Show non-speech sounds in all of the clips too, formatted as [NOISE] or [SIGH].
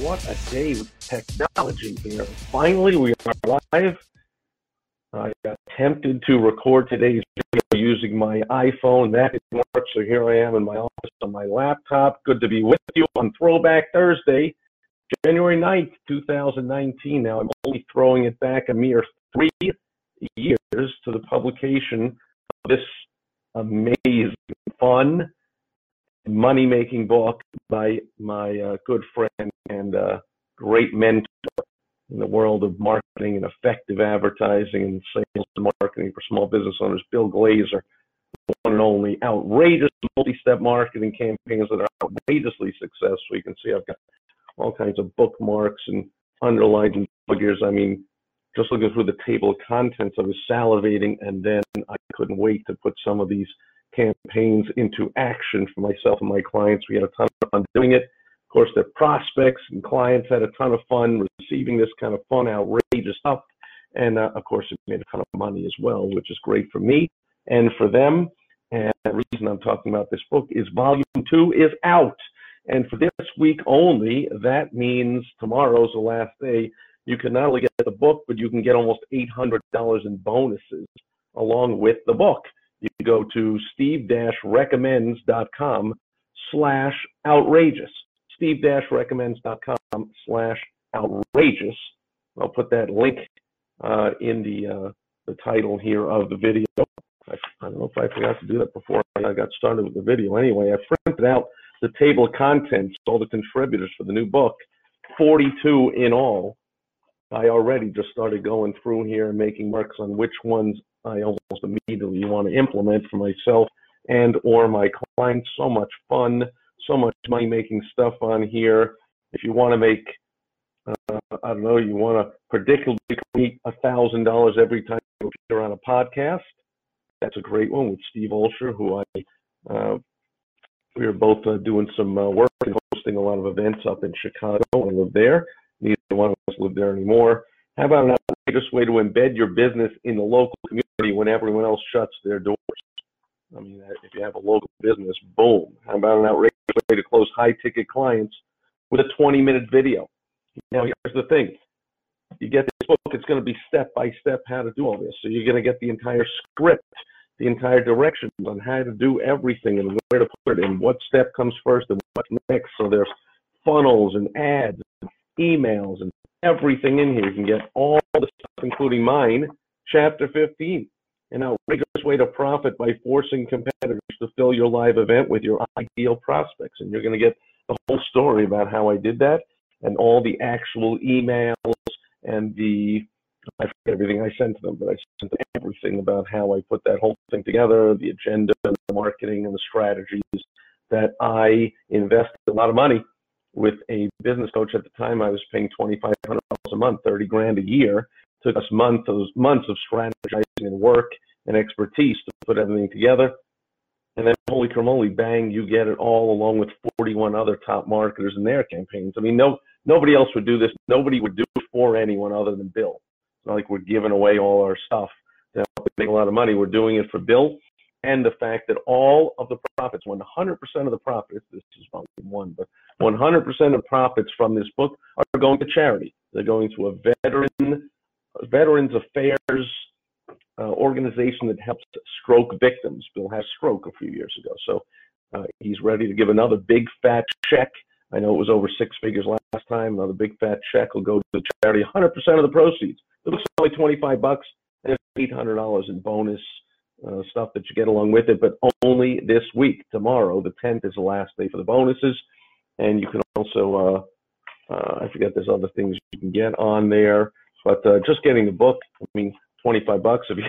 What a day with technology here. Finally, we are live. I attempted to record today's video using my iPhone. That didn't work, so here I am in my office on my laptop. Good to be with you on Throwback Thursday, January 9th, 2019. Now, I'm only throwing it back a mere three years to the publication of this amazing, fun, money making book by my uh, good friend and uh, great mentor in the world of marketing and effective advertising and sales and marketing for small business owners, Bill Glazer. One and only outrageous multi step marketing campaigns that are outrageously successful. You can see I've got all kinds of bookmarks and underlined figures. I mean, just looking through the table of contents, I was salivating, and then I couldn't wait to put some of these campaigns into action for myself and my clients. We had a ton of fun doing it. Course, their prospects and clients had a ton of fun receiving this kind of fun, outrageous stuff. And uh, of course, it made a ton of money as well, which is great for me and for them. And the reason I'm talking about this book is volume two is out. And for this week only, that means tomorrow's the last day. You can not only get the book, but you can get almost $800 in bonuses along with the book you can go to steve-recommends.com slash outrageous. steve-recommends.com slash outrageous. I'll put that link uh, in the uh, the title here of the video. I, I, don't know if I forgot to do that before I got started with the video. Anyway, I printed out the table of contents, all the contributors for the new book, 42 in all. I already just started going through here and making marks on which ones I almost immediately want to implement for myself and or my clients. So much fun, so much money making stuff on here. If you want to make, uh, I don't know, you want to predictably make a thousand dollars every time you appear on a podcast. That's a great one with Steve Olsher, who I uh, we were both uh, doing some uh, work and hosting a lot of events up in Chicago. I live there. Neither one of us live there anymore. How about an outrageous way to embed your business in the local community when everyone else shuts their doors? I mean, if you have a local business, boom. How about an outrageous way to close high ticket clients with a 20 minute video? Now, here's the thing you get this book, it's going to be step by step how to do all this. So you're going to get the entire script, the entire directions on how to do everything and where to put it and what step comes first and what's next. So there's funnels and ads, and emails and everything in here. You can get all the stuff, including mine, chapter 15. An outrageous way to profit by forcing competitors to fill your live event with your ideal prospects. And you're going to get the whole story about how I did that and all the actual emails and the I forget everything I sent to them, but I sent everything about how I put that whole thing together, the agenda, and the marketing, and the strategies that I invested a lot of money with a business coach at the time. I was paying twenty five hundred dollars a month, thirty grand a year. It took us months of months of strategizing and work and expertise to put everything together. And then holy cramoli, bang, you get it all along with 41 other top marketers in their campaigns. I mean, no, nobody else would do this. Nobody would do it for anyone other than Bill. It's not like we're giving away all our stuff to make a lot of money. We're doing it for Bill and the fact that all of the profits, 100% of the profits, this is volume one, but 100% of profits from this book are going to charity. They're going to a veteran, Veterans Affairs uh, organization that helps stroke victims. Bill had stroke a few years ago, so uh, he's ready to give another big fat check. I know it was over six figures last time. Another big fat check will go to the charity. 100% of the proceeds. It looks only 25 bucks and $800 in bonus uh, stuff that you get along with it, but only this week. Tomorrow, the 10th, is the last day for the bonuses, and you can also uh, uh, I forget there's other things you can get on there, but uh, just getting the book. I mean, 25 bucks if you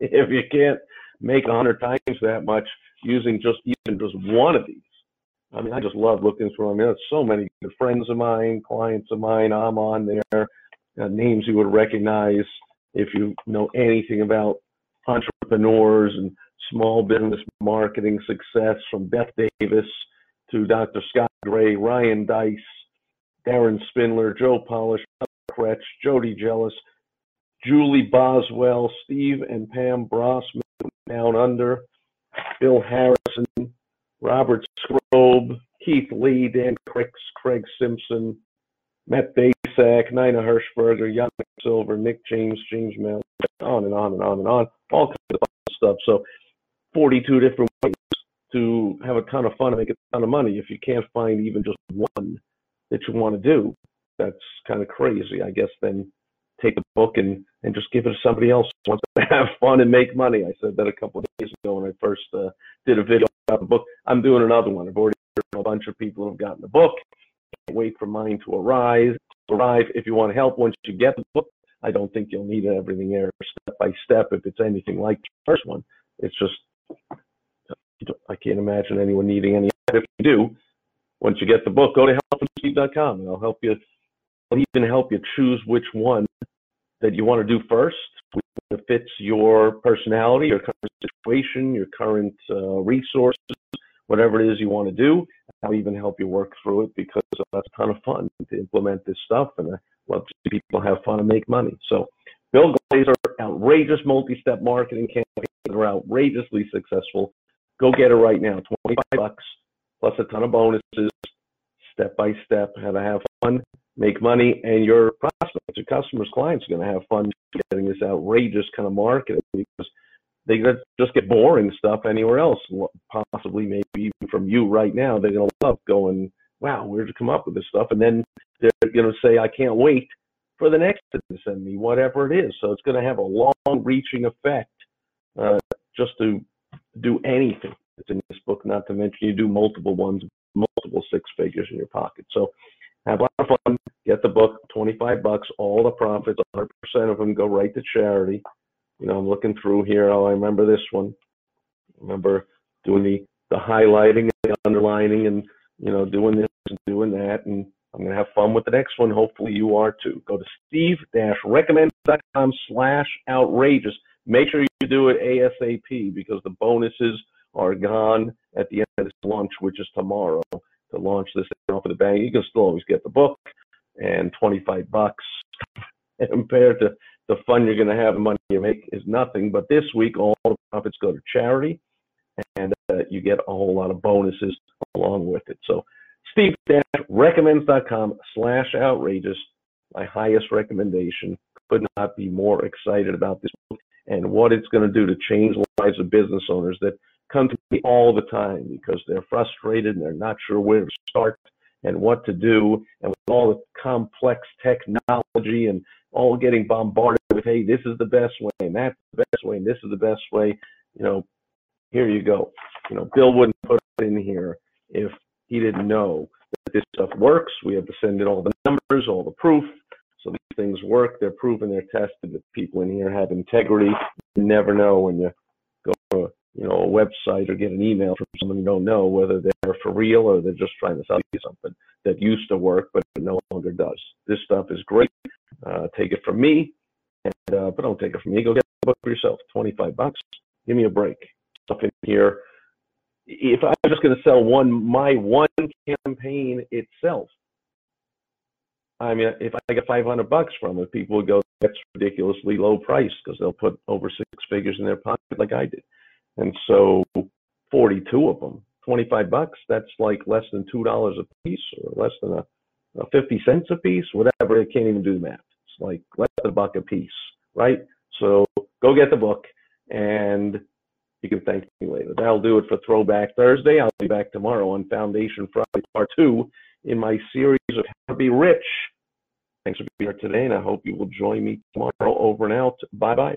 [LAUGHS] if you can't make a hundred times that much using just even just one of these. I mean, I just love looking through. them. I mean, so many good friends of mine, clients of mine. I'm on there, uh, names you would recognize if you know anything about entrepreneurs and small business marketing success, from Beth Davis to Dr. Scott Gray, Ryan Deiss, Darren Spindler, Joe Polish, Kretsch, Jody Jealous, Julie Boswell, Steve and Pam Brossman down under, Bill Harrison, Robert Skrob, Keith Lee, Dan Cricks, Craig Simpson, Matt Basak, Nina Hirschberger, Yanik Silver, Nick James, James Mel, on and on and on and on, all kinds of stuff. So 42 different ways to have a ton of fun and make a ton of money. If you can't find even just one that you want to do, that's kind of crazy. I guess then take the book and, and just give it to somebody else who wants to [LAUGHS] have fun and make money. I said that a couple of days ago when I first uh, did a video about the book. I'm doing another one. I've already heard a bunch of people who've gotten the book. Can't wait for mine to arrive. Arrive. If you want help once you get the book, I don't think you'll need everything there step by step if it's anything like the first one. It's just I can't imagine anyone needing any. If you do, once you get the book, go to helpfromsteve.com and I'll help you. I'll even help you choose which one that you want to do first, which fits your personality, your current situation, your current uh, resources, whatever it is you want to do. I'll even help you work through it because that's a ton of fun to implement this stuff, and I love to see people have fun and make money. So, Bill Glazer, outrageous multi-step marketing campaigns that are outrageously successful. Go get it right now. 25 bucks plus a ton of bonuses, step by step, how to have fun, make money, and your prospects, your customers, clients are going to have fun getting this outrageous kind of marketing because they just get boring stuff anywhere else. Possibly, maybe from you right now, they're going to love going, wow, where'd you come up with this stuff? And then they're going to say, I can't wait for the next to send me, whatever it is. So it's going to have a long reaching effect uh, just to do anything that's in this book, not to mention you do multiple ones, multiple six figures in your pocket. So have a lot of fun. Get the book, 25 bucks, all the profits, 100% of them go right to charity. You know, I'm looking through here. Oh, I remember this one. I remember doing the, the highlighting and the underlining and, you know, doing this and doing that. And I'm going to have fun with the next one. Hopefully you are too. Go to steve-recommend.com slash outrageous. Make sure you do it ASAP because the bonuses are gone at the end of this launch, which is tomorrow. To launch this off of the bank, you can still always get the book and 25 bucks [LAUGHS] compared to the fun you're going to have money you make is nothing. But this week, all the profits go to charity, and uh, you get a whole lot of bonuses along with it. So, Steve Dash Recommends.com slash outrageous, my highest recommendation. Could not be more excited about this book and what it's going to do to change the lives of business owners that come to me all the time because they're frustrated and they're not sure where to start and what to do. And with all the complex technology and all getting bombarded with, hey, this is the best way and that's the best way and this is the best way, you know, here you go. You know, Bill wouldn't put it in here if he didn't know that this stuff works. We have to send in all the numbers, all the proof. So these things work. They're proven. They're tested. The people in here have integrity. You never know when you go to you know a website or get an email from someone you don't know whether they're for real or they're just trying to sell you something that used to work but no longer does. This stuff is great. Uh, take it from me, and, uh, but don't take it from me. Go get the book for yourself. Twenty five bucks. Give me a break. Stuff in here. If I'm just going to sell one, my one campaign itself, I mean, if I get 500 bucks from it, people would go, that's ridiculously low price because they'll put over six figures in their pocket like I did. And so 42 of them, 25 bucks, that's like less than $2 a piece or less than a, a 50 cents a piece, whatever. I can't even do the math. It's like less than a buck a piece, right? So go get the book and you can thank me later. That'll do it for Throwback Thursday. I'll be back tomorrow on Foundation Friday Part 2 in my series of How to Be Rich. Thanks for being here today, and I hope you will join me tomorrow. Over and out. Bye bye.